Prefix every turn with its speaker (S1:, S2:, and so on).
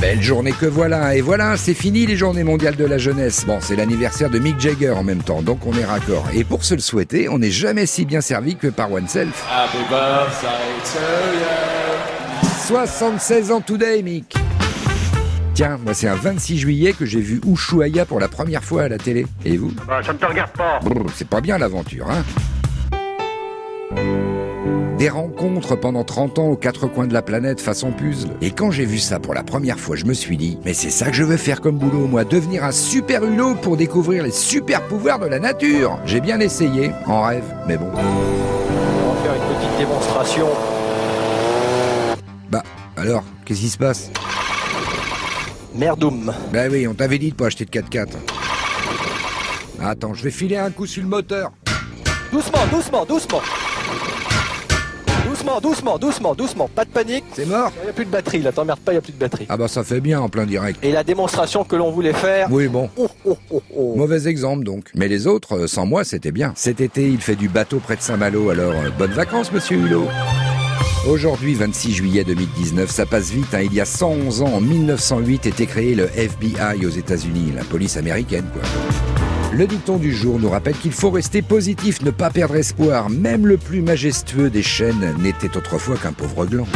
S1: Belle journée que voilà, et voilà, c'est fini les journées mondiales de la jeunesse. Bon, c'est l'anniversaire de Mick Jagger en même temps, donc on est raccord. Et pour se le souhaiter, on n'est jamais si bien servi que par OneSelf.
S2: Happy birthday to you.
S1: 76 ans today, Mick. Tiens, moi c'est un 26 juillet que j'ai vu Ushuaïa pour la première fois à la télé. Et vous?
S3: Bah, ça ne te regarde pas.
S1: C'est pas bien l'aventure, hein? Des rencontres pendant 30 ans aux quatre coins de la planète façon puzzle. Et quand j'ai vu ça pour la première fois, je me suis dit, mais c'est ça que je veux faire comme boulot, moi, devenir un super hulot pour découvrir les super pouvoirs de la nature. J'ai bien essayé, en rêve, mais bon.
S4: On va faire une petite démonstration.
S1: Bah, alors, qu'est-ce qui se passe?
S4: Merdoum.
S1: Bah oui, on t'avait dit de pas acheter de 4x4. Attends, je vais filer un coup sur le moteur.
S4: Doucement, doucement, doucement. Doucement, doucement, doucement, doucement. Pas de panique.
S1: C'est mort
S4: Il n'y a plus de batterie, là. T'emmerdes pas, il n'y a plus de batterie.
S1: Ah bah ça fait bien en plein direct.
S4: Et la démonstration que l'on voulait faire.
S1: Oui, bon.
S4: Oh, oh, oh, oh.
S1: Mauvais exemple donc. Mais les autres, euh, sans moi, c'était bien. Cet été, il fait du bateau près de Saint-Malo, alors euh, bonnes vacances, monsieur Hulot. Aujourd'hui, 26 juillet 2019, ça passe vite. hein. Il y a 111 ans, en 1908, était créé le FBI aux États-Unis, la police américaine, quoi. Le dicton du jour nous rappelle qu'il faut rester positif, ne pas perdre espoir. Même le plus majestueux des chênes n'était autrefois qu'un pauvre gland.